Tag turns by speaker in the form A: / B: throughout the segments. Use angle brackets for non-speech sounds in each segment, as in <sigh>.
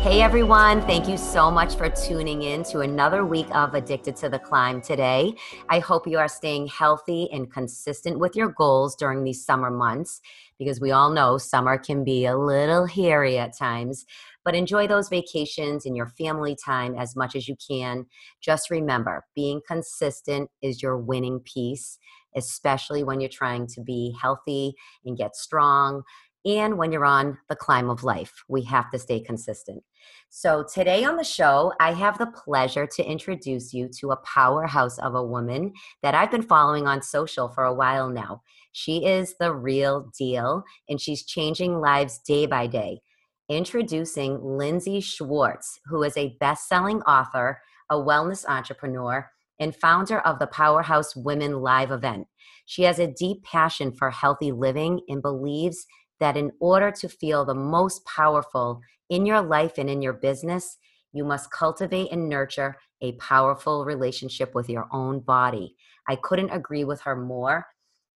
A: Hey everyone, thank you so much for tuning in to another week of Addicted to the Climb today. I hope you are staying healthy and consistent with your goals during these summer months because we all know summer can be a little hairy at times. But enjoy those vacations and your family time as much as you can. Just remember, being consistent is your winning piece, especially when you're trying to be healthy and get strong and when you're on the climb of life. We have to stay consistent. So, today on the show, I have the pleasure to introduce you to a powerhouse of a woman that I've been following on social for a while now. She is the real deal, and she's changing lives day by day. Introducing Lindsey Schwartz, who is a best selling author, a wellness entrepreneur, and founder of the Powerhouse Women Live event. She has a deep passion for healthy living and believes that in order to feel the most powerful in your life and in your business, you must cultivate and nurture a powerful relationship with your own body. I couldn't agree with her more.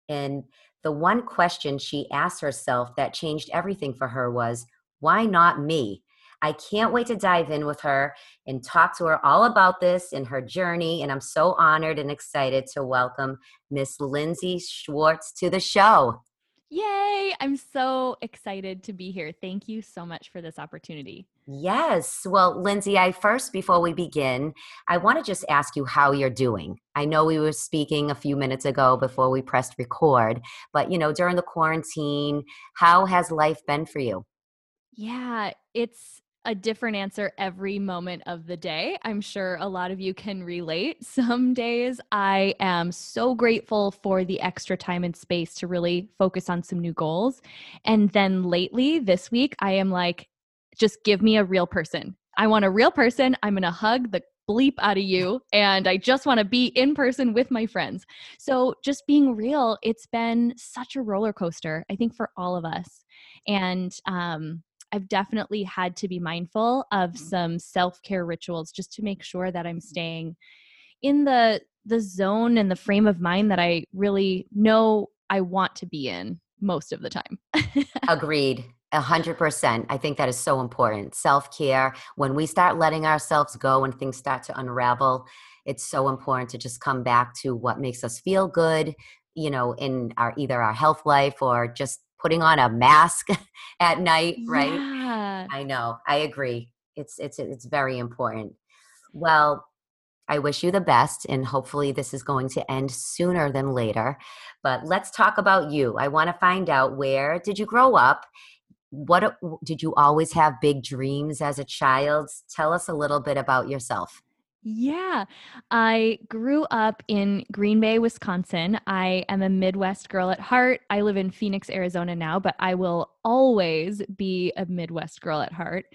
A: And the one question she asked herself that changed everything for her was, why not me? I can't wait to dive in with her and talk to her all about this and her journey. And I'm so honored and excited to welcome Miss Lindsey Schwartz to the show.
B: Yay! I'm so excited to be here. Thank you so much for this opportunity.
A: Yes. Well, Lindsey, I first, before we begin, I want to just ask you how you're doing. I know we were speaking a few minutes ago before we pressed record, but you know, during the quarantine, how has life been for you?
B: Yeah, it's a different answer every moment of the day. I'm sure a lot of you can relate. <laughs> Some days I am so grateful for the extra time and space to really focus on some new goals. And then lately, this week, I am like, just give me a real person. I want a real person. I'm going to hug the bleep out of you and I just want to be in person with my friends. So, just being real, it's been such a roller coaster, I think, for all of us. And um, I've definitely had to be mindful of mm-hmm. some self-care rituals just to make sure that I'm staying in the the zone and the frame of mind that I really know I want to be in most of the time.
A: Agreed. A <laughs> hundred percent. I think that is so important. Self care. When we start letting ourselves go and things start to unravel, it's so important to just come back to what makes us feel good, you know, in our either our health life or just putting on a mask <laughs> at night, right?
B: Yeah.
A: I know. I agree. It's it's it's very important. Well, I wish you the best, and hopefully, this is going to end sooner than later. But let's talk about you. I want to find out where did you grow up? What did you always have big dreams as a child? Tell us a little bit about yourself.
B: Yeah. I grew up in Green Bay, Wisconsin. I am a Midwest girl at heart. I live in Phoenix, Arizona now, but I will always be a Midwest girl at heart.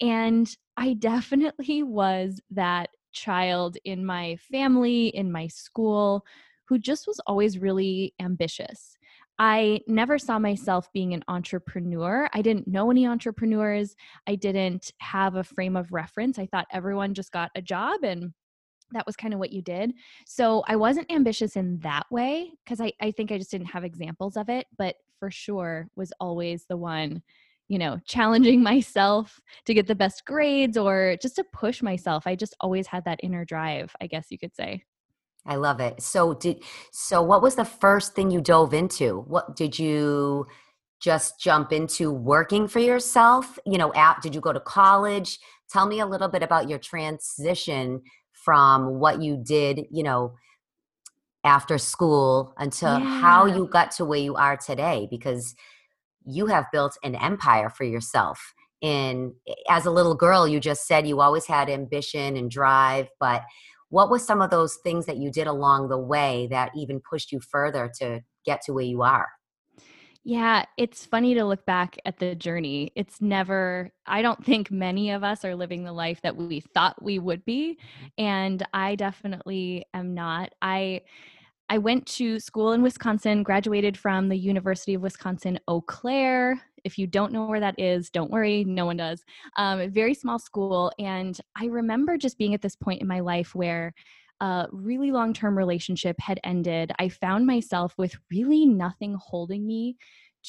B: And I definitely was that child in my family, in my school, who just was always really ambitious. I never saw myself being an entrepreneur. I didn't know any entrepreneurs. I didn't have a frame of reference. I thought everyone just got a job and that was kind of what you did. So I wasn't ambitious in that way because I, I think I just didn't have examples of it, but for sure was always the one, you know, challenging <laughs> myself to get the best grades or just to push myself. I just always had that inner drive, I guess you could say.
A: I love it. So did so what was the first thing you dove into? What did you just jump into working for yourself? You know, at, did you go to college? Tell me a little bit about your transition from what you did, you know, after school until yeah. how you got to where you are today because you have built an empire for yourself. And eh, as a little girl, you just said you always had ambition and drive, but what were some of those things that you did along the way that even pushed you further to get to where you are
B: Yeah, it's funny to look back at the journey. It's never, I don't think many of us are living the life that we thought we would be. And I definitely am not. I, I went to school in Wisconsin, graduated from the University of Wisconsin Eau Claire. If you don't know where that is, don't worry, no one does. Um, very small school. And I remember just being at this point in my life where a really long term relationship had ended. I found myself with really nothing holding me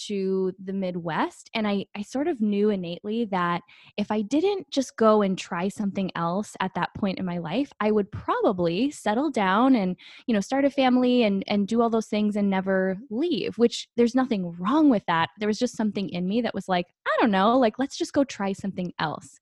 B: to the Midwest. And I, I sort of knew innately that if I didn't just go and try something else at that point in my life, I would probably settle down and, you know, start a family and, and do all those things and never leave, which there's nothing wrong with that. There was just something in me that was like, I don't know, like, let's just go try something else.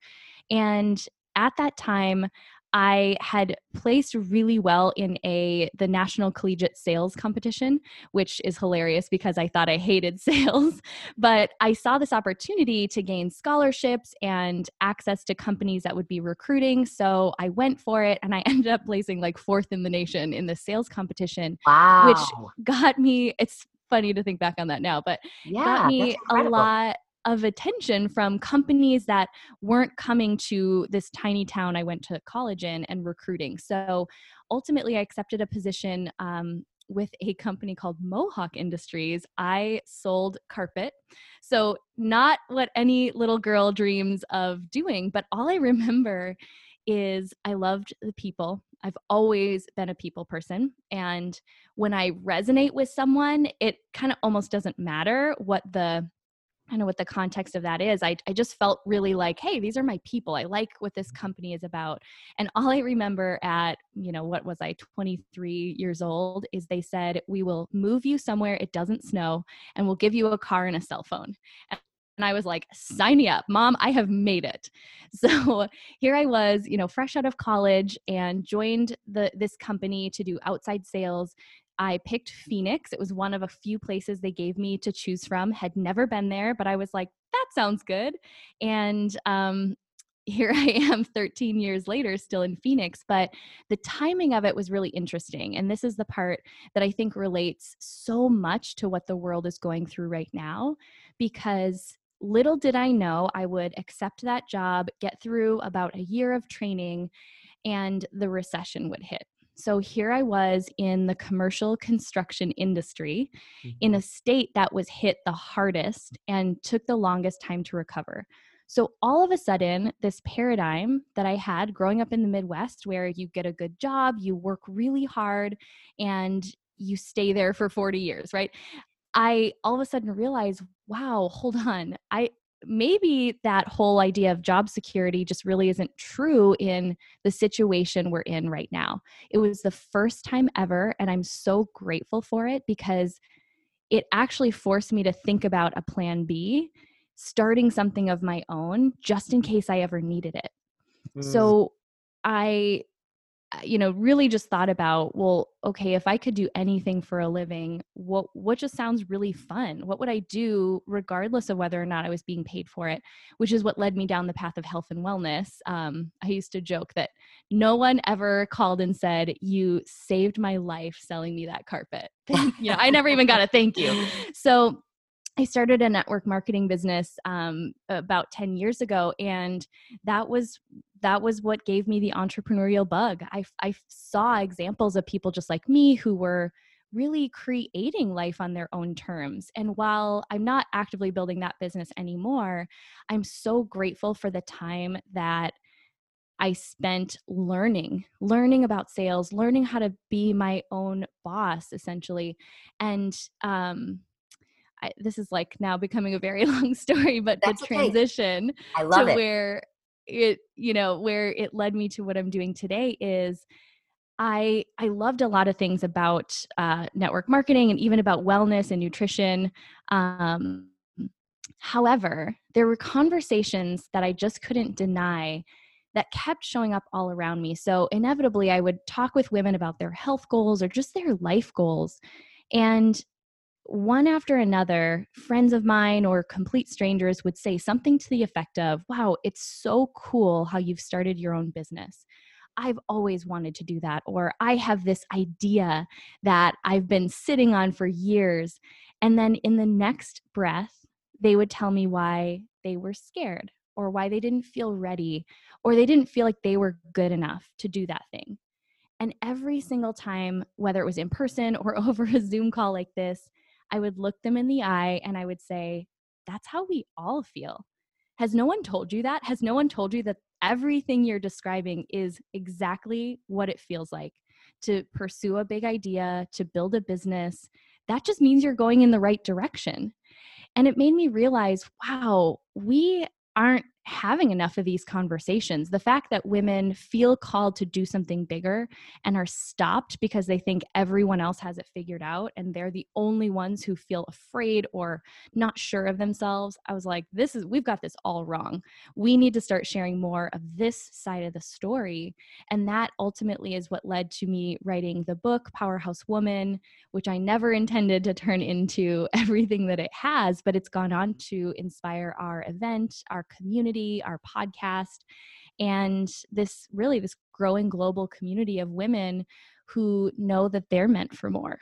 B: And at that time, I had placed really well in a the National Collegiate Sales Competition, which is hilarious because I thought I hated <laughs> sales, but I saw this opportunity to gain scholarships and access to companies that would be recruiting, so I went for it and I <laughs> ended up placing like fourth in the nation in the sales competition,
A: wow.
B: which got me it's funny to think back on that now, but yeah, got me a lot of attention from companies that weren't coming to this tiny town I went to college in and recruiting. So ultimately, I accepted a position um, with a company called Mohawk Industries. I sold carpet. So, not what any little girl dreams of doing, but all I <laughs> remember is I loved the people. I've always been a people person. And when I resonate with someone, it kind of almost doesn't matter what the I know what the context of that is. I, I just felt really like, hey, these are my people. I like what this company is about. And all I remember at, you know, what was I, 23 years old, is they said, we will move you somewhere it doesn't snow and we'll give you a car and a cell phone. And I was like, sign me up, mom, I have made it. <laughs> So here I was, you know, fresh out of college and joined the this company to do outside sales I picked Phoenix. It was one of a few places they gave me to choose from. Had never been there, but I was like, that sounds good. And um, here <laughs> I am 13 years later, still in Phoenix. But the timing of it was really interesting. And this is the part that I think relates so much to what the world is going through right now, because little did I know I would accept that job, get through about a year of training, and the recession would hit. So here I was in the commercial construction industry mm-hmm. in a state that was hit the hardest and took the longest time to recover. So all of a sudden, this paradigm that I had growing up in the Midwest, where you get a good job, you work really hard, and you stay there for 40 years, right? I all of a sudden realized, wow, hold on. I maybe that whole idea of job security just really isn't true in the situation we're in right now. It was the first time ever, and I'm so grateful for it because it actually forced me to think about a plan B, starting something of my own just in case I ever needed it. Mm. So I you know really just thought about well okay if i could do anything for a living what what just sounds really fun? What would i do regardless of whether or not i was being paid for it? which is what led me down the path of health and wellness. Um, i used to joke that no one ever called and said you saved my life selling me that carpet. <laughs> You know i never even got a thank you. <laughs> So I started a network marketing business um, about 10 years ago, and that was that was what gave me the entrepreneurial bug. I, I saw examples of people just like me who were really creating life on their own terms. And while I'm not actively building that business anymore, I'm so grateful for the time that I spent learning, learning about sales, learning how to be my own boss, essentially. And um, I, this is like now becoming a very <laughs> long story, but That's the transition
A: okay. to
B: it. where it you know where it led me to what i'm doing today is i i loved a lot of things about uh, network marketing and even about wellness and nutrition um, however there were conversations that i just couldn't deny that kept showing up all around me so inevitably i would talk with women about their health goals or just their life goals and one after another, friends of mine or complete strangers would say something to the effect of, Wow, it's so cool how you've started your own business. I've always wanted to do that. Or I have this idea that I've been sitting on for years. And then in the next breath, they would tell me why they were scared or why they didn't feel ready or they didn't feel like they were good enough to do that thing. And every single time, whether it was in person or <laughs> over a Zoom call like this, I would look them in the eye and I would say, That's how we all feel. Has no one told you that? Has no one told you that everything you're describing is exactly what it feels like to pursue a big idea, to build a business? That just means you're going in the right direction. And it made me realize wow, we aren't having enough of these conversations. The fact that women feel called to do something bigger and are stopped because they think everyone else has it figured out and they're the only ones who feel afraid or not sure of themselves. I was like, this is, we've got this all wrong. We need to start sharing more of this side of the story. And that ultimately is what led to me writing the book, Powerhouse Woman, which I never intended to turn into <laughs> everything that it has, but it's gone on to inspire our event, our community community, our podcast, and this really this growing global community of women who know that they're meant for more.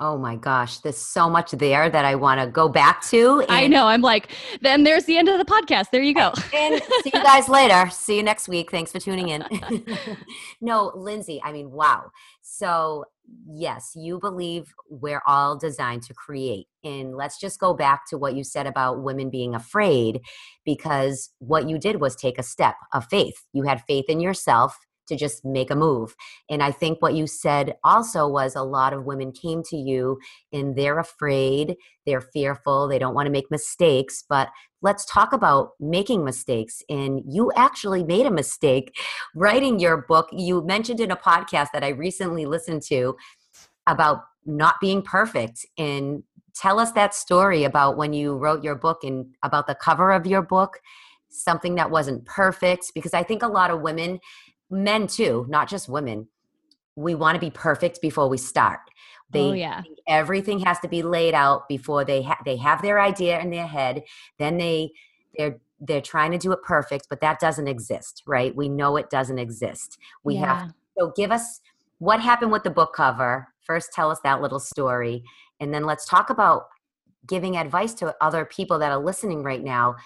A: Oh my gosh, there's so much there that I want to go back to.
B: I know. I'm like, then there's the end of the podcast. There you go. <laughs>
A: and see you guys later. See you next week. Thanks for tuning in. <laughs> <laughs> no, Lindsey, I mean, wow. So, yes, you believe we're all designed to create. And let's just go back to what you said about women being afraid, because what you did was take a step of faith. You had faith in yourself to just make a move. And I think what you said also was a lot of women came to you and they're afraid, they're fearful, they don't want to make mistakes. But let's talk about making mistakes. And you actually made a mistake <laughs> writing your book. You mentioned in a podcast that I recently listened to about not being perfect and tell us that story about when you wrote your book and about the cover of your book something that wasn't perfect because i think a lot of women men too, not just women, we want to be perfect before we start. They oh, yeah. everything has to be laid out before they ha- they have their idea in their head. Then they they're they're trying to do it perfect, but that doesn't exist, right? We know it doesn't exist. We yeah. have so give us what happened with the book cover. First, tell us that little story, and then let's talk about giving advice to other people that are listening right now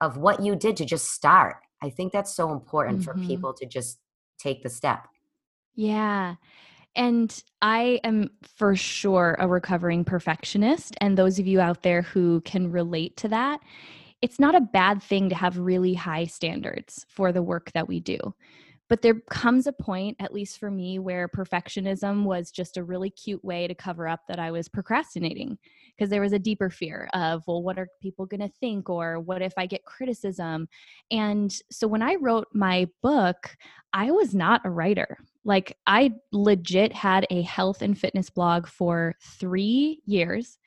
A: of what you did to just start. I think that's so important mm-hmm. for people to just take the step.
B: Yeah. And I am for sure a recovering perfectionist. And those of you out there who can relate to that, it's not a bad thing to have really high standards for the work that we do. But there comes a point, at least for me, where perfectionism was just a really cute way to cover up that I was procrastinating because there was a deeper fear of, well, what are people going to think? Or what if I get criticism? And so when I wrote my book, I was not a writer. Like, I legit had a health and fitness blog for three years,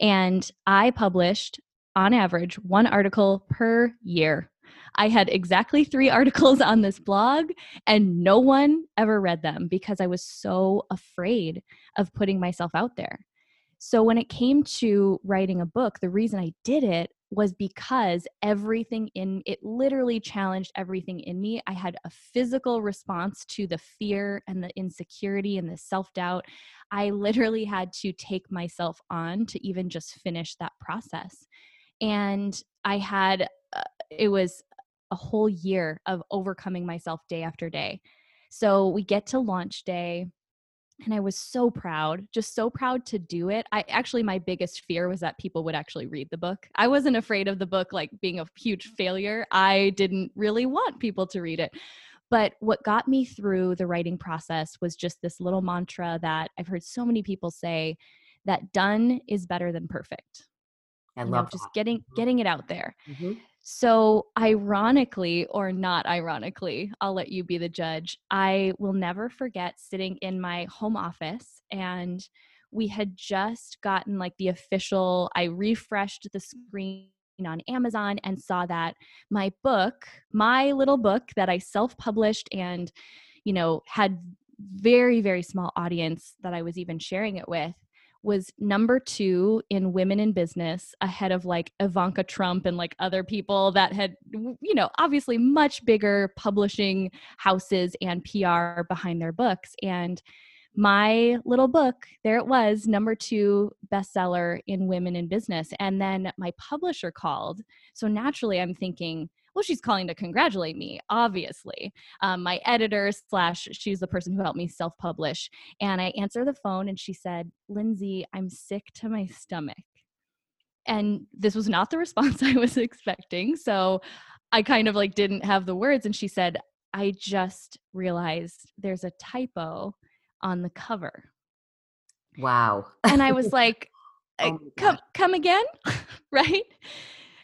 B: and I published on average one article per year I had exactly three <laughs> articles on this blog, and no one ever read them because I was so afraid of putting myself out there. So, when it came to writing a book, the reason I did it was because everything in it literally challenged everything in me. I had a physical response to the fear and the insecurity and the self doubt. I literally had to take myself on to even just finish that process. And I had, uh, it was a whole year of overcoming myself day after day. So we get to launch day and I was so proud, just so proud to do it. I actually, my biggest fear was that people would actually read the book. I wasn't afraid of the book like being a huge failure. I didn't really want people to read it. But what got me through the writing process was just this little mantra that I've heard so many people say that done is better than perfect.
A: I you love
B: know, just getting mm-hmm. getting it out there. Mm-hmm. So, ironically or not ironically, I'll let you be the judge. I will never forget sitting in my home office and we had just gotten like the official, I refreshed the screen on Amazon and saw that my book, my little book that I self published and, you know, had very, very small audience that I was even sharing it with was number two in women in business ahead of like Ivanka Trump and like other people that had, you know, obviously much bigger publishing houses and PR behind their books. And my little book, there it was, number two bestseller in women in business. And then my publisher called. So naturally, I'm thinking, well, she's calling to congratulate me, obviously. Um, my editor slash she's the person who helped me self publish. And I answer the phone and she said, Lindsey, I'm sick to my stomach. And this was not the <laughs> response I was expecting. So I kind of like didn't have the words. And she said, I just realized there's a typo on the cover.
A: Wow.
B: and I was <laughs> like, oh come come again? <laughs> right?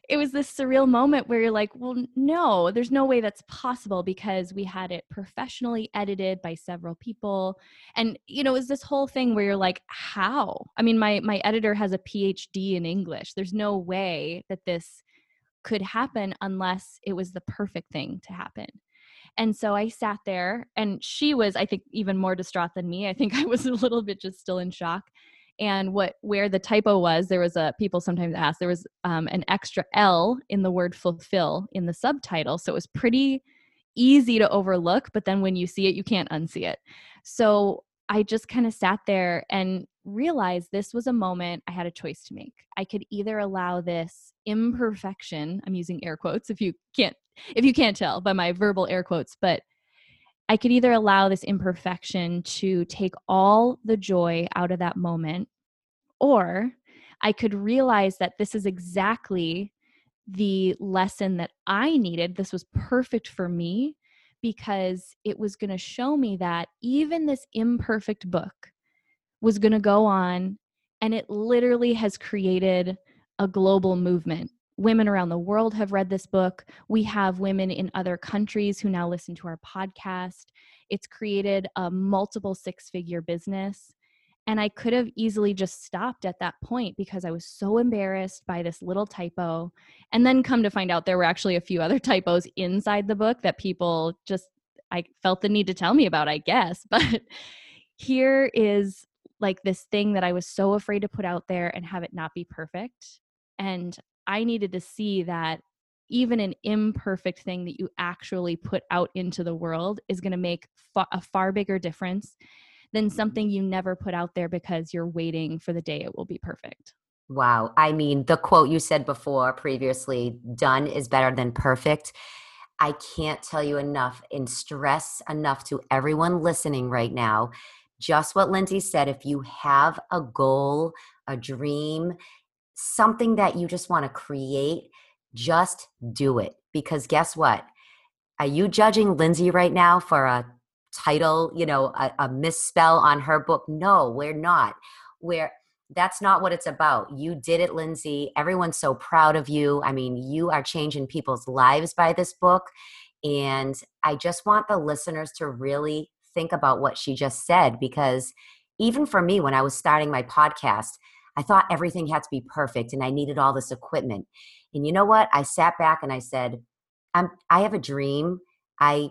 B: It was this surreal moment where you're like, well, no, there's no way that's possible because we had it professionally edited by several people. And you know, it was this whole thing where you're like, how? I mean, my my editor has a PhD in English. There's no way that this could happen unless it was the perfect thing to happen. And so I sat there, and she was, I think, even more distraught than me. I think I was a little bit just still in shock. And what where the typo was, there was a people sometimes ask there was um, an extra L in the word fulfill in the subtitle, so it was pretty easy to overlook. But then when you see it, you can't unsee it. So I just kind of sat there and realized this was a moment I had a choice to make. I could either allow this imperfection, I'm using air quotes if you can't if you can't tell by my verbal air quotes, but I could either allow this imperfection to take all the joy out of that moment, or I could realize that this is exactly the lesson that I needed. This was perfect for me because it was going to show me that even this imperfect book was going to go on and it literally has created a global movement women around the world have read this book. We have women in other countries who now listen to our podcast. It's created a multiple six figure business. And I could have easily just stopped at that point because I was so embarrassed by this little typo. And then come to find out there were actually a few other typos inside the book that people just, I felt the need to tell me about, I guess. <laughs> But here is like this thing that I was so afraid to put out there and have it not be perfect. And I needed to see that even an imperfect thing that you actually put out into the world is going to make fa- a far bigger difference than mm-hmm. something you never put out there because you're waiting for the day it will be perfect.
A: Wow. I mean, the quote you said before previously done is better than perfect. I can't tell you enough and stress enough to everyone listening right now. Just what Lindsey said if you have a goal, a dream, something that you just want to create, just do it. Because guess what? Are you judging Lindsey right now for a title, you know, a, a misspell on her book? No, we're not. We're that's not what it's about. You did it, Lindsey. Everyone's so proud of you. I mean, you are changing people's lives by this book. And I just want the listeners to really think about what she just said because even for me, when I was starting my podcast, I thought everything had to be perfect and I needed all this equipment. And you know what? I sat back and I said, I'm, I have a dream. I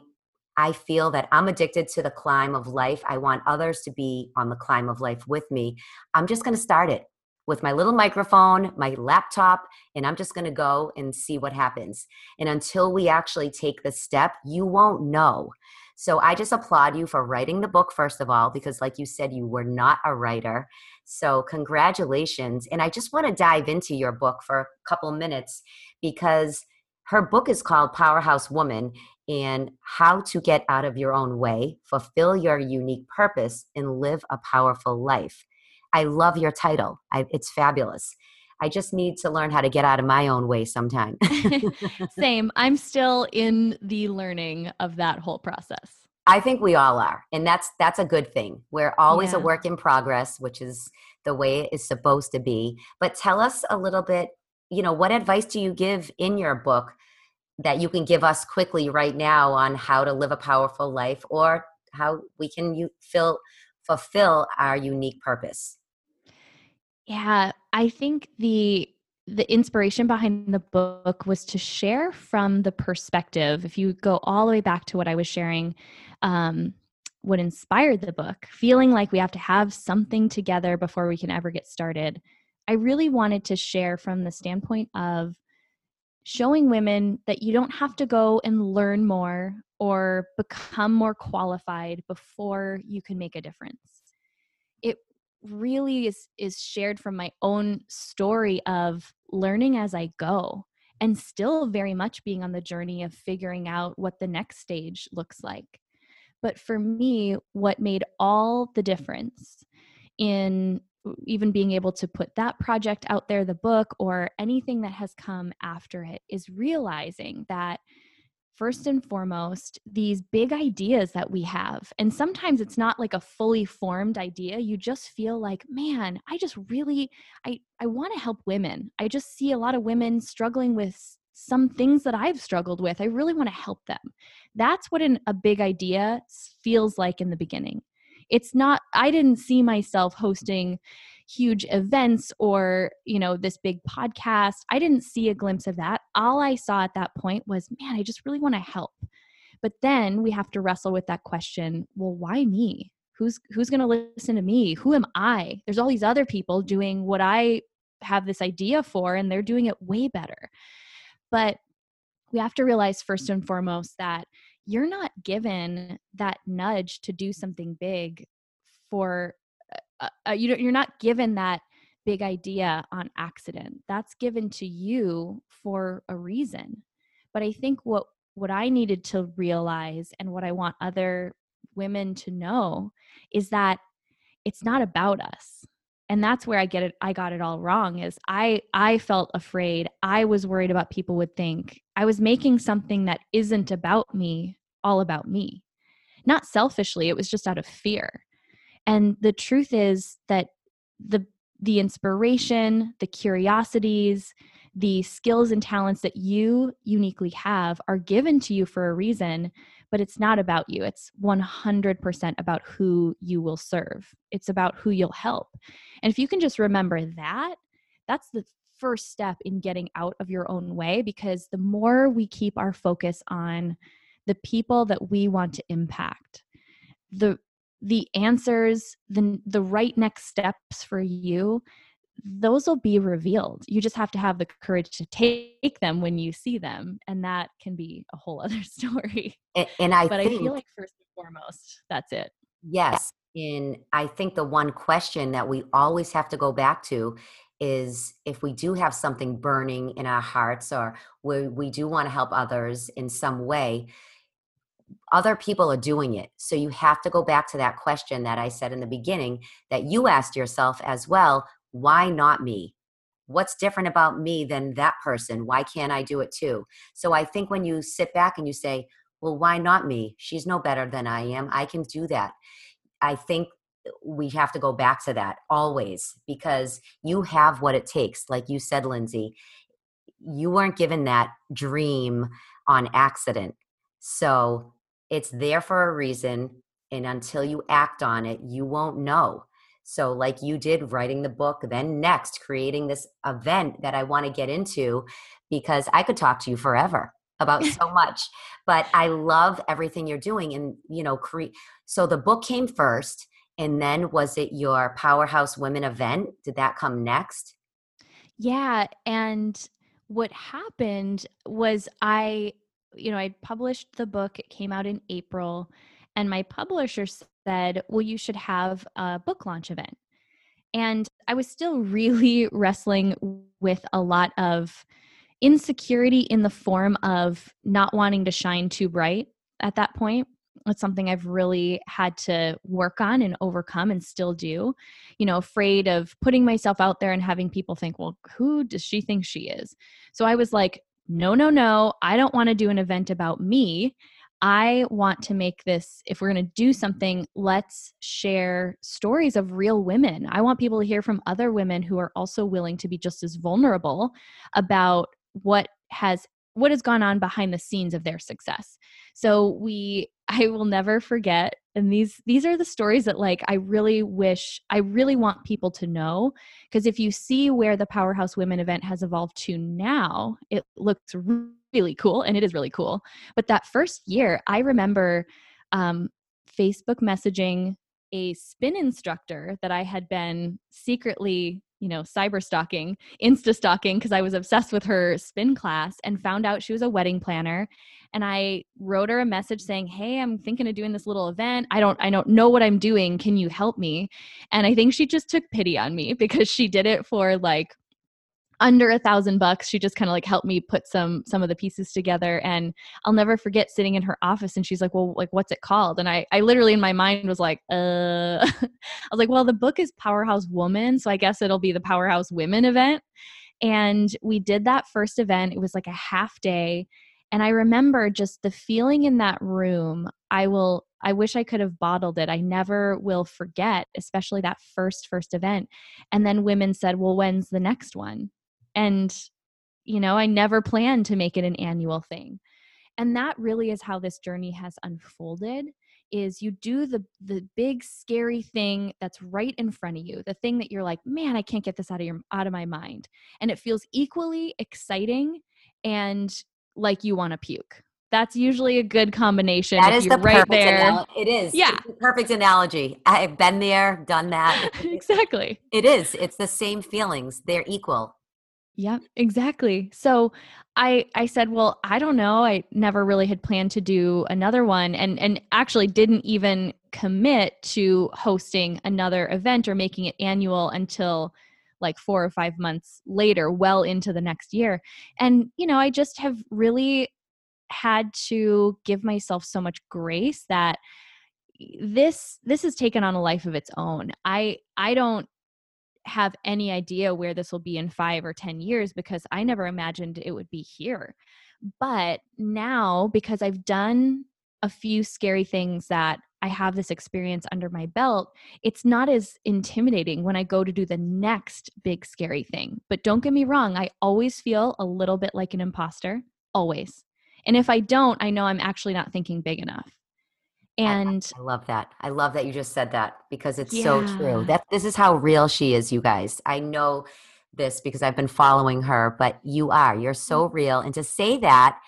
A: I feel that I'm addicted to the climb of life. I want others to be on the climb of life with me. I'm just going to start it with my little microphone, my laptop, and I'm just going to go and see what happens. And until we actually take the step, you won't know. So I just applaud you for writing the book, first of all, because, like you said, you were not a writer. So, congratulations. And I just want to dive into your book for a couple minutes because her book is called Powerhouse Woman and How to Get Out of Your Own Way, Fulfill Your Unique Purpose, and Live a Powerful Life. I love your title, I, it's fabulous. I just need to learn how to get out of my own way sometime. <laughs>
B: Same. I'm still in the learning of that whole process.
A: I think we all are. And that's that's a good thing. We're always yeah. a work in progress, which is the way it is supposed to be. But tell us a little bit, you know, what advice do you give in your book that you can give us quickly right now on how to live a powerful life or how we can you feel fulfill our unique purpose?
B: Yeah, I think the the inspiration behind the book was to share from the perspective. If you go all the way back to what I was sharing, um, what inspired the book, feeling like we have to have something together before we can ever get started. I really wanted to share from the standpoint of showing women that you don't have to go and learn more or become more qualified before you can make a difference really is is shared from my own story of learning as I go and still very much being on the journey of figuring out what the next stage looks like. But for me, what made all the difference in even being able to put that project out there, the book, or anything that has come after it, is realizing that first and foremost these big ideas that we have and sometimes it's not like a fully formed idea you just feel like man i just really i i want to help women. I just see a lot of women struggling with some things that i've struggled with. I really want to help them. That's what an, a big idea feels like in the beginning. It's not i didn't see myself hosting huge events or you know this big podcast. I didn't see a glimpse of that. All i saw at that point was man i just really want to help. But then we have to wrestle with that question well why me? Who's who's going to listen to me? Who am i? There's all these other people doing what i have this idea for and they're doing it way better. But we have to realize first and foremost that you're not given that nudge to do something big for uh, uh, you you're not given that big idea on accident. That's given to you for a reason. But i think what what i needed to realize and what i want other women to know is that it's not about us. And that's where i get it i got it all wrong is i i felt afraid. I was worried about people would think i was making something that isn't about me all about me. Not selfishly it was just out of fear and the truth is that the the inspiration, the curiosities, the skills and talents that you uniquely have are given to you for a reason, but it's not about you. It's 100% about who you will serve. It's about who you'll help. And if you can just remember that, that's the first step in getting out of your own way because the more we keep our focus on the people that we want to impact, the the answers, the the right next steps for you, those will be revealed. You just have to have the courage to take them when you see them, and that can be a whole <laughs> other story.
A: And, and I,
B: but
A: think,
B: I feel like first and foremost, that's it.
A: Yes, and I think the one question that we always have to go back to is if we do have something burning in our hearts or we, we do want to help others in some way other people are doing it. So you have to go back to that question that I said in the beginning that you asked yourself as well why not me? What's different about me than that person? Why can't I do it too? So I think when you sit back and you say, well, why not me? She's no better than I am. I can do that. I think we have to go back to that always because you have what it takes. Like you said, Lindsey, you weren't given that dream on accident. So it's there for a reason. And until you act on it, you won't know. So, like you did writing the book, then next creating this event that I want to get into because I could talk to you forever about so <laughs> much. But I love everything you're doing. And, you know, create. So the book came first. And then was it your Powerhouse Women event? Did that come next?
B: Yeah. And what happened was I you know, I published the book, it came out in April, and my publisher said, Well, you should have a book launch event. And I was still <laughs> really wrestling with a lot of insecurity in the form of not wanting to shine too bright at that point. It's something I've really had to work on and overcome and still do. You know, afraid of putting myself out there and having people think, well, who does she think she is? So I was like, no, no, no, I don't want to do an event about me. I want to make this, if we're going to do something, let's share stories of real women. I want people to hear from other women who are also willing to be just as vulnerable about what has what has gone on behind the scenes of their success. So we <laughs> I will never forget and these these are the stories that like I really wish I really want people to know because if you see where the Powerhouse Women event has evolved to now, it looks really cool and it is really cool. But that first year, I remember um, Facebook messaging a spin instructor that I had been secretly you know, cyber stalking, insta stalking, because I was obsessed with her spin class and found out she was a wedding planner. And I wrote her a message saying, Hey, I'm thinking of doing this little event. I don't, I don't know what I'm doing. Can you help me? And I think she just took pity on me <laughs> because she did it for like under a thousand bucks she just kind of like helped me put some some of the pieces together and i'll never forget sitting in her office and she's like well like what's it called and i i literally in my mind was like uh <laughs> i was like well the book is powerhouse woman so i guess it'll be the powerhouse women event and we did that first event it was like a half day and i remember just the feeling in that room i will I wish I could have bottled it. I never will forget, especially that first first event. And then women said, "Well, when's the next one?" And, you know, I never planned to make it an annual thing. And that really is how this journey has unfolded is you do the the big scary thing that's right in front of you the thing that you're like man i can't get this out of your out of my mind and it feels equally exciting and like you want to puke that's usually a good combination.
A: That is the
B: right there.
A: Anal- it is.
B: Yeah.
A: perfect analogy. I've been there, done that. <laughs>
B: exactly.
A: It is. It's the same feelings. They're equal.
B: Yeah, exactly. So I I said, well, I don't know. I never really had planned to do another one and and actually didn't even commit to hosting another event or making it annual until like 4 or 5 months later, well into the next year. And you know, I just have really had to give myself so much grace that this this has taken on a life of its own. I I don't have any idea where this will be in five or 10 years because I never imagined it would be here. But now, because I've done a few scary things that I have this experience under my belt, it's not as intimidating when I go to do the next big scary thing. But don't get me wrong, I always feel a little bit like an imposter, always. And if I don't, I know I'm actually not thinking big enough and
A: I, I, love that i love that you just said that because it's yeah. so true that this is how real she is you guys i know this because i've been following her but you are you're so mm. real and to say that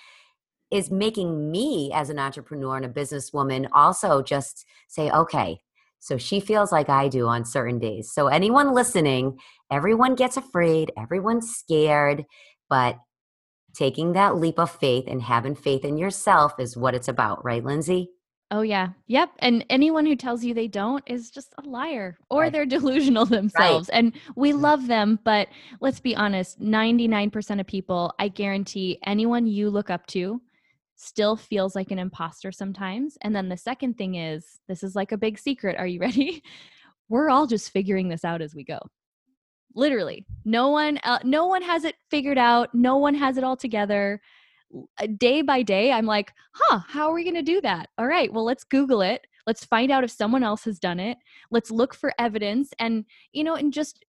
A: is making me as an entrepreneur and a businesswoman also just say okay so she feels like i do on certain days so anyone listening everyone gets afraid everyone's scared but taking that leap of faith and having faith in yourself is what it's about right lindsey
B: Oh yeah. Yep. And anyone who tells you they don't is just a liar or right. they're <laughs> delusional themselves. Right. And we mm-hmm. love them, but let's be honest, 99% of people, I guarantee anyone you look up to still feels like an imposter sometimes. And then the second thing is, this is like a big secret. Are you <laughs> ready? We're all just figuring this out as we go. Literally. No one uh, no one has it figured out. No one has it all together Uh, day by day, I'm like, huh, how are we going to do that? All right, well, let's Google it. Let's find out if someone else has done it. Let's look for evidence and, you know, and just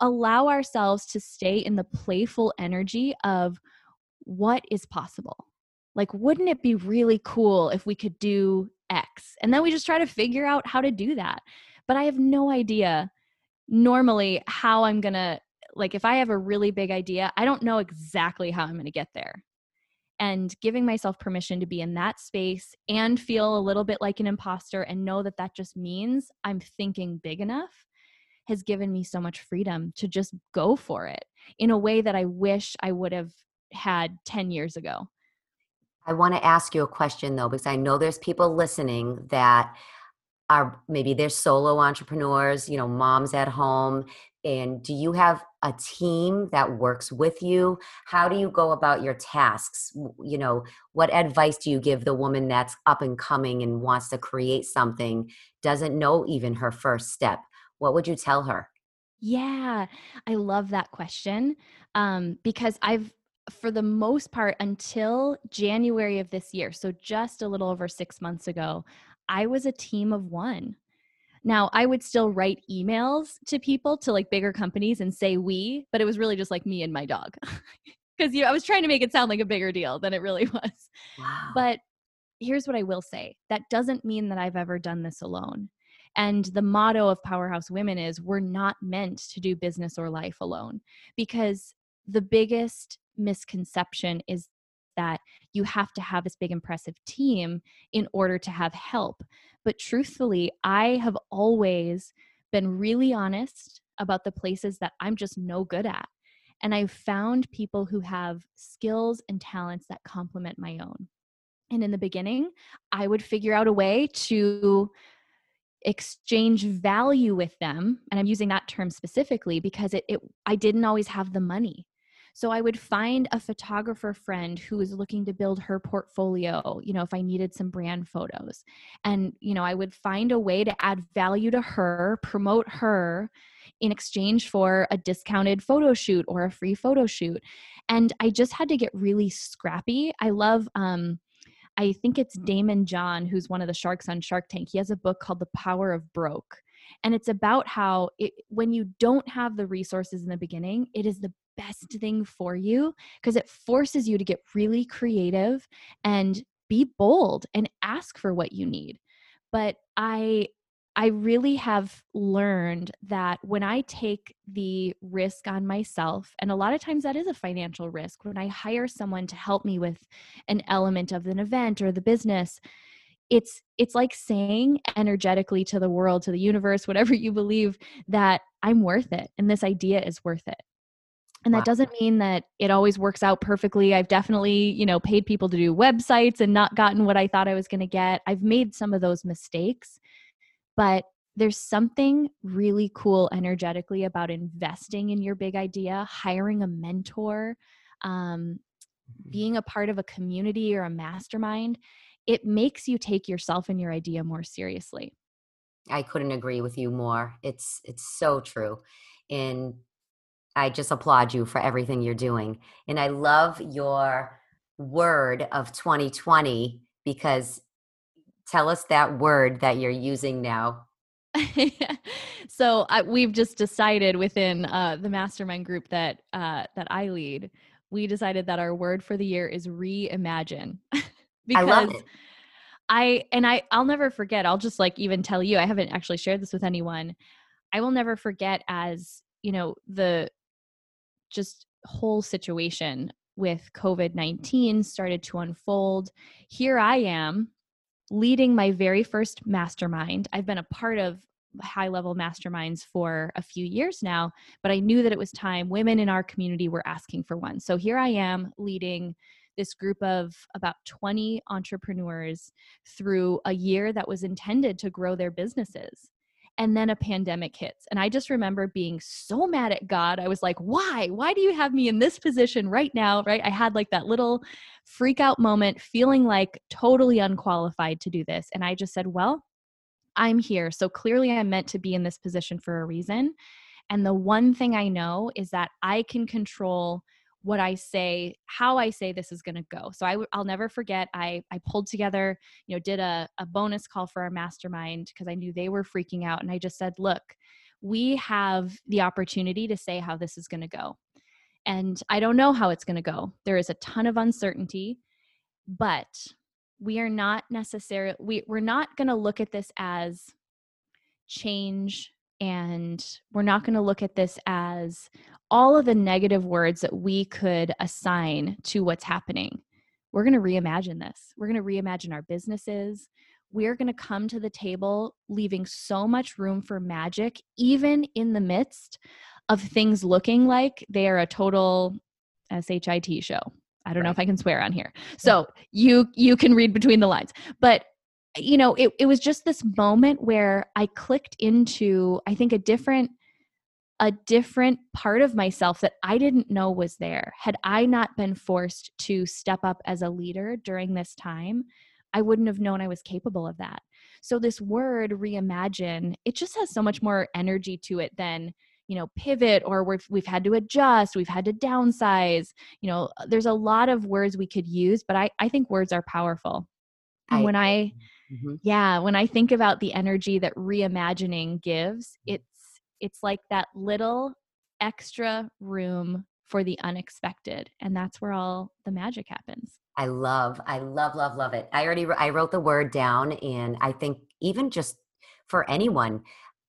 B: allow ourselves to stay in the playful energy of what is possible. Like, wouldn't it be really cool if we could do X? And then we just try to figure out how to do that. But I have no idea normally how I'm going to, like, if I have a really big idea, I don't know exactly how I'm going to get there and giving myself permission to be in that space and feel a little bit like an imposter and know that that just means I'm thinking big enough has given me so much freedom to just go for it in a way that I wish I would have had 10 years ago.
A: I want to ask you a question though, because I know there's people listening that are maybe they're solo entrepreneurs, you know, moms at home. And do you have a team that works with you? How do you go about your tasks? You know, what advice do you give the woman that's up and coming and wants to create something, doesn't know even her first step? What would you tell her?
B: Yeah, I love that question um, because I've, for the most part, until January of this year, so just a little over six months ago, I was a team of one. Now, I would still write emails to people, to like bigger companies and say we, but it was really just like me and my dog. <laughs> Because you know, I was trying to make it sound like a bigger deal than it really <laughs> was. Wow. But here's what I will say that doesn't mean that I've ever done this alone. And the motto of Powerhouse Women is we're not meant to do business or life alone because the biggest misconception is that you have to have this big impressive team in order to have help but truthfully i have always been really honest about the places that I'm just no good at. And I've found people who have skills and talents that complement my own. And in the beginning, I would figure out a way to exchange value with them. And I'm using that term specifically because it, it I didn't always have the money. So I would find a photographer friend who was looking to build her portfolio, you know, if I needed some brand photos. And, you know, I would find a way to add value to her, promote her in exchange for a discounted photo shoot or a free photo shoot. And I just had to get really scrappy. I love um I think it's Daymond John who's one of the sharks on Shark Tank. He has a book called The Power of Broke. And it's about how it, when you don't have the resources in the beginning, it is the best thing for you because it forces you to get really creative and be bold and ask for what you need. But I I really have learned that when I take the risk on myself, and a lot of times that is a financial risk, when I hire someone to help me with an element of an event or the business, it's it's like saying energetically to the world, to the universe, whatever you believe, that I'm worth it and this idea is worth it. And that wow. doesn't mean that it always works out perfectly. I've definitely, you know, paid people to do websites and not gotten what I thought I was going to get. I've made some of those mistakes, but there's something really cool energetically about investing in your big idea, hiring a mentor, um, mm-hmm. being a part of a community or a mastermind. It makes you take yourself and your idea more seriously.
A: I couldn't agree with you more. It's it's so true. And I just applaud you for everything you're doing. And I love your word of 2020 because tell us that word that you're using now. <laughs>
B: so I, we've just decided within uh, the mastermind group that uh, that I lead, we decided that our word for the year is reimagine.
A: because <laughs> I love it.
B: I and I I'll never forget. I'll just like even tell you. I haven't actually shared this with anyone. I will never forget as you know the just whole situation with COVID 19 started to unfold. Here I am leading my very first mastermind. I've been a part of high level masterminds for a few years now, but I knew that it was time. Women in our community were asking for one. So here I am leading this group of about 20 entrepreneurs through a year that was intended to grow their businesses and then a pandemic hits and i just remember being so mad at god. I was like why? Why do you have me in this position right now? Right? I had like that little freak out moment feeling like totally unqualified to do this and i just said well i'm here. So clearly i'm meant to be in this position for a reason and the one thing i know is that i can control what I say, how I say this is going to go. So I'll never forget. I I pulled together, you know, did a, a bonus call for our mastermind because I knew they were freaking out, and I just said, look, we have the opportunity to say how this is going to go, and I don't know how it's going to go. There is a ton of uncertainty, but we are not necessarily we, we're not going to look at this as change and we're not going to look at this as all of the negative words that we could assign to what's happening. We're going to reimagine this. We're going to reimagine our businesses. We're going to come to the table leaving so much room for magic, even in the midst of things looking like they are a total SHIT show. I don't right. know if I can swear on here. So you you can read between the lines. But you know, it, it was just this moment where I clicked into, I think, a different a different part of myself that I didn't know was there. Had I not been forced to step up as a leader during this time, I wouldn't have known I was capable of that. So this word reimagine, it just has so much more energy to it than, you know, pivot or we've we've had to adjust, we've had to downsize. You know, there's a lot of words we could use, but I I think words are powerful. And when I Mm-hmm. Yeah, when I think about the energy that reimagining gives, mm. It's like that little extra room for the unexpected and that's where all the magic happens.
A: I love I love love love it. I already I wrote the word down and I think even just for anyone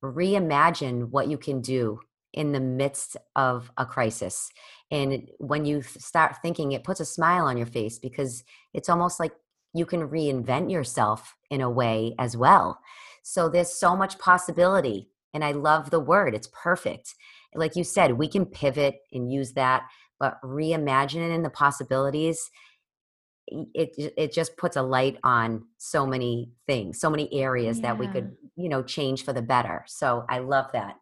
A: reimagine what you can do in the midst of a crisis. And when you start thinking, it puts a smile on your face because it's almost like you can reinvent yourself in a way as well. So there's so much possibility And I love the word, it's perfect. Like you said, we can pivot and use that, but reimagining the possibilities it it just puts a light on so many things so many areas yeah. that we could you know change for the better so i love that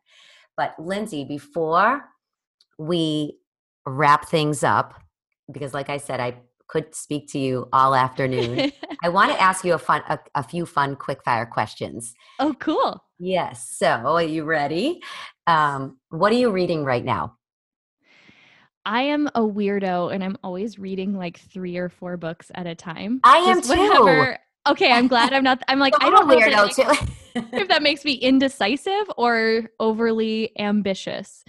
A: but lindsey before we wrap things up because like i said i could speak to you all afternoon <laughs> i want to ask you a fun a, a few fun quick fire questions
B: oh cool
A: yes so are you ready um, what are you reading right now
B: I am a weirdo and I'm always reading like three or four books at a time.
A: I am too. Whatever. <laughs>
B: Okay, I'm glad I'm not. I'm like I don't know weirdo if, too. if that makes me indecisive or overly ambitious.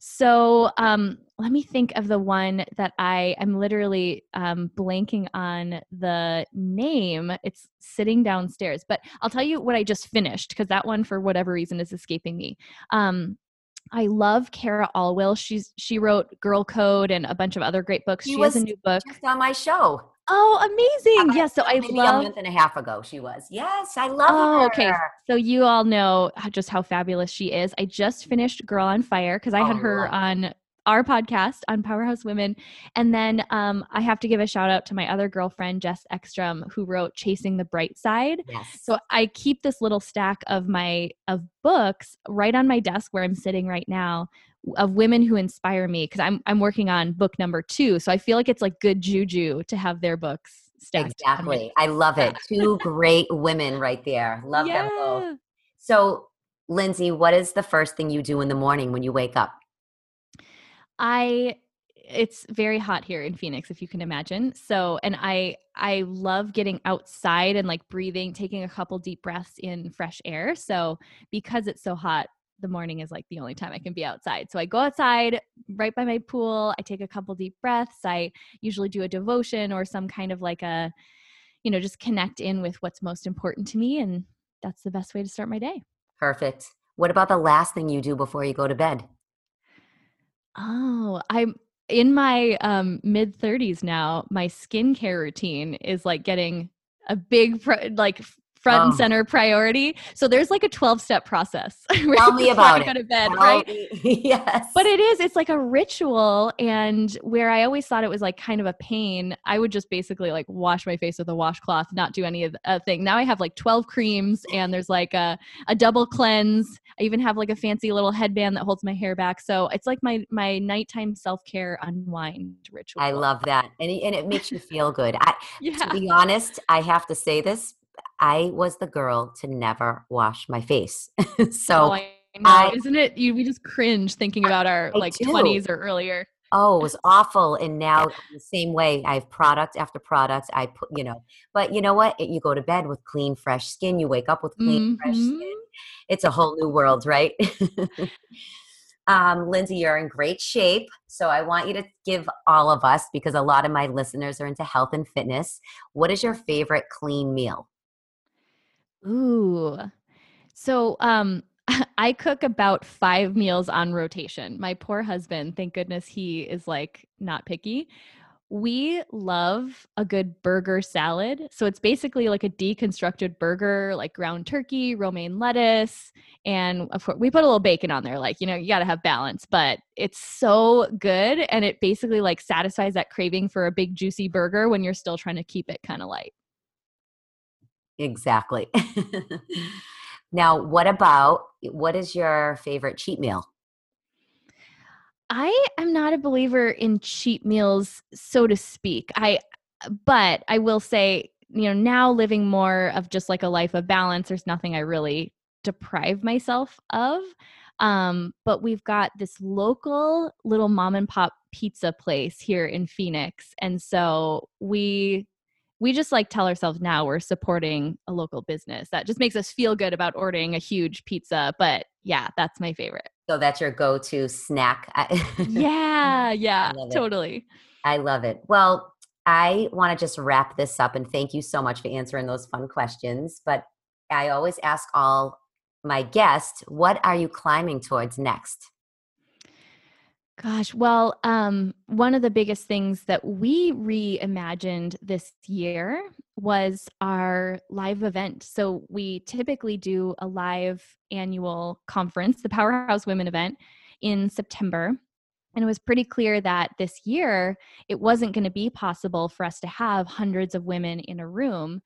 B: So um, let me think of the one that I am literally um, blanking on the name. It's sitting downstairs, but I'll tell you what I just finished because that one, for whatever reason, is escaping me. Um, I love Cara Alwill. She's she wrote Girl Code and a bunch of other great books. She, she has a new book
A: just on my show.
B: Oh, amazing! Yes, so I
A: maybe
B: love.
A: a month and a half ago she was. Yes, I love
B: oh,
A: her.
B: Okay, so you all know just how fabulous she is. I just finished Girl on Fire because I had oh, her on our podcast on Powerhouse Women. And then um, I have to give a shout out to my other girlfriend, Jess Ekstrom, who wrote Chasing the Bright Side.
A: Yes.
B: So I keep this little stack of my of books right on my desk where I'm sitting right now of women who inspire me because I'm I'm working on book number two. So I feel like it's like good juju to have their books stacked.
A: Exactly. I love it. <laughs> Two great women right there. Love yeah. them both. So Lindsey, what is the first thing you do in the morning when you wake up?
B: I it's very hot here in Phoenix if you can imagine. So and I I love getting outside and like breathing, taking a couple deep breaths in fresh air. So because it's so hot, the morning is like the only time I can be outside. So I go outside right by my pool, I take a couple deep breaths. I usually do a devotion or some kind of like a you know, just connect in with what's most important to me and that's the best way to start my day.
A: Perfect. What about the last thing you do before you go to bed?
B: Oh, I'm in my um, mid 30s now. My skincare routine is like getting a big like front and center priority. So there's like a 12 step process. <laughs>
A: Tell me about it.
B: Go to bed,
A: Tell
B: right?
A: Me. <laughs> yes.
B: But it is, it's like a ritual. And where I always thought it was like kind of a pain, I would just basically like wash my face with a washcloth, not do any of the uh, thing. Now I have like 12 creams and there's like a, a double cleanse. I even have like a fancy little headband that holds my hair back. So it's like my, my nighttime self-care unwind ritual.
A: I love that. And, and it makes you feel good. I, yeah. To be honest, I have to say this I was the girl to never wash my face. <laughs> so
B: oh, I I, Isn't it? You, we just cringe thinking about our I like 20s or earlier.
A: Oh, it was awful. And <laughs> now the same way, I have product after product. I put, you know, but you know what? You go to bed with clean, fresh skin. You wake up with clean, mm-hmm. fresh skin. It's a whole new world, right? <laughs> um, Lindsey, you're in great shape. So I want you to give all of us, because a lot of my listeners are into health and fitness, what is your favorite clean meal?
B: Ooh. So, um, <laughs> I cook about five meals on rotation. My poor husband, thank goodness he is like not picky. We love a good burger salad. So it's basically like a deconstructed burger, like ground turkey, romaine lettuce, and of course we put a little bacon on there. Like, you know, you got to have balance, but it's so good. And it basically like satisfies that craving for a big, juicy burger when you're still trying to keep it kind of light.
A: Exactly. <laughs> now, what about what is your favorite cheat meal?
B: I am not a believer in cheat meals, so to speak. I, but I will say, you know, now living more of just like a life of balance, there's nothing I really deprive myself of. Um, but we've got this local little mom and pop pizza place here in Phoenix. And so we we just like tell ourselves now we're supporting a local business. That just makes us feel good about ordering a huge pizza. But yeah, that's my favorite.
A: So that's your go to snack.
B: yeah, <laughs> yeah, I totally.
A: I love it. Well, I want to just wrap this up and thank you so much for answering those fun questions. But I always ask all my guests, what are you climbing towards next?
B: Gosh, well, um, one of the biggest things that we reimagined this year was our live event. So we typically do a live annual conference, the Powerhouse Women event, in September. And it was pretty clear that this year it wasn't going to be possible for us to have hundreds of women in a room.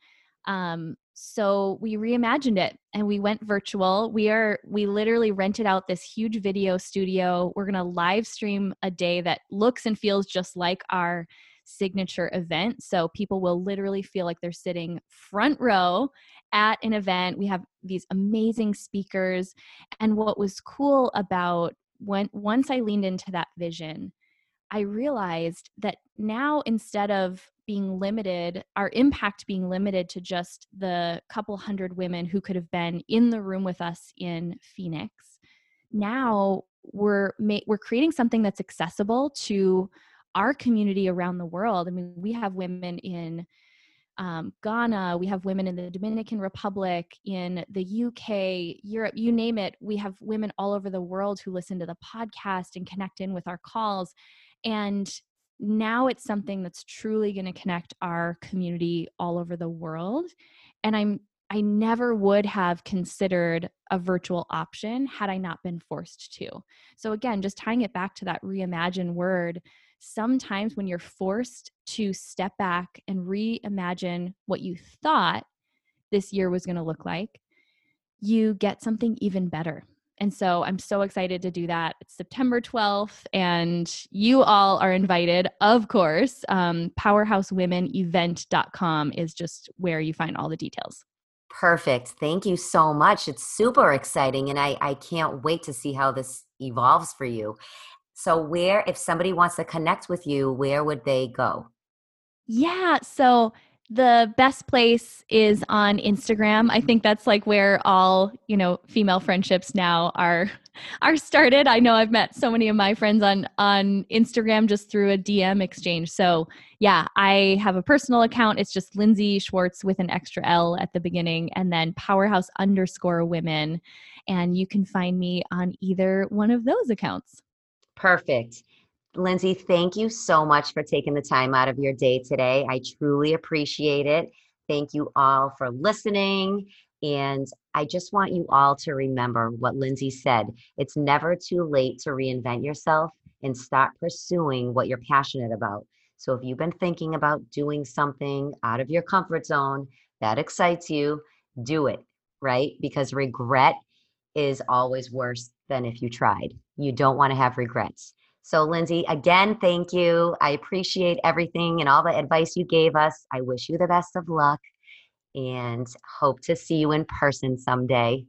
B: Um, so we reimagined it and we went virtual. We are we literally rented out this huge video studio. We're going to live stream a day that looks and feels just like our signature event. So people will literally feel like they're sitting front row at an event. We have these amazing speakers. And what was cool about when once i leaned into that vision I realized that now instead of being limited, our impact being limited to just the couple hundred women who could have been in the room with us in Phoenix, now we're ma- we're creating something that's accessible to our community around the world. I mean, we have women in um, Ghana, we have women in the Dominican Republic, in the UK, Europe, you name it. We have women all over the world who listen to the podcast and connect in with our calls. And now it's something that's truly going to connect our community all over the world. And I'm I never would have considered a virtual option had I not been forced to. So, again, just tying it back to that reimagine word, sometimes when you're forced to step back and reimagine what you thought this year was going to look like, you get something even better. And so I'm so excited to do that. It's September 12th, and you all are invited, of course. Um, PowerhouseWomenEvent.com is just where you find all the details.
A: Perfect. Thank you so much. It's super exciting, and I, I can't wait to see how this evolves for you. So, where, if somebody wants to connect with you, where would they go?
B: Yeah. So, the best place is on Instagram. I think that's like where all, you know, female friendships now are <laughs> are started. I know I've met so many of my friends on on Instagram just through a DM exchange. So, yeah, I have a personal account. It's just Lindsey Schwartz with an extra L at the beginning and then powerhouse underscore women. And you can find me on either one of those accounts.
A: Perfect. Lindsey, thank you so much for taking the time out of your day today. I truly appreciate it. Thank you all for listening. And I just want you all to remember what Lindsey said. It's never too late to reinvent yourself and start pursuing what you're passionate about. So if you've been thinking about doing something out of your comfort zone that excites you, do it, right? Because regret is always worse than if you tried. You don't want to have regrets. So, Lindsey, again, thank you. I appreciate everything and all the advice you gave us. I wish you the best of luck and hope to see you in person someday.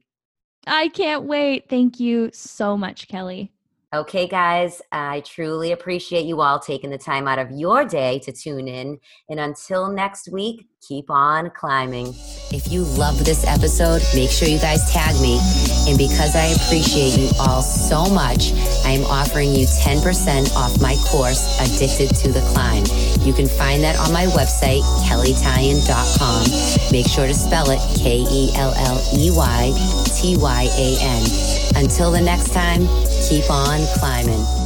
B: I can't wait. Thank you so much, Kelley.
A: Okay, guys, I truly appreciate you all taking the time out of your day to tune in. And until next week, keep on climbing. If you love this episode, make sure you guys tag me. And because I appreciate you all so much, I am offering you 10% off my course, Addicted to the Climb. You can find that on my website, kelleytyan.com. Make sure to spell it K E L L E Y T Y A N. Until the next time, keep on climbing.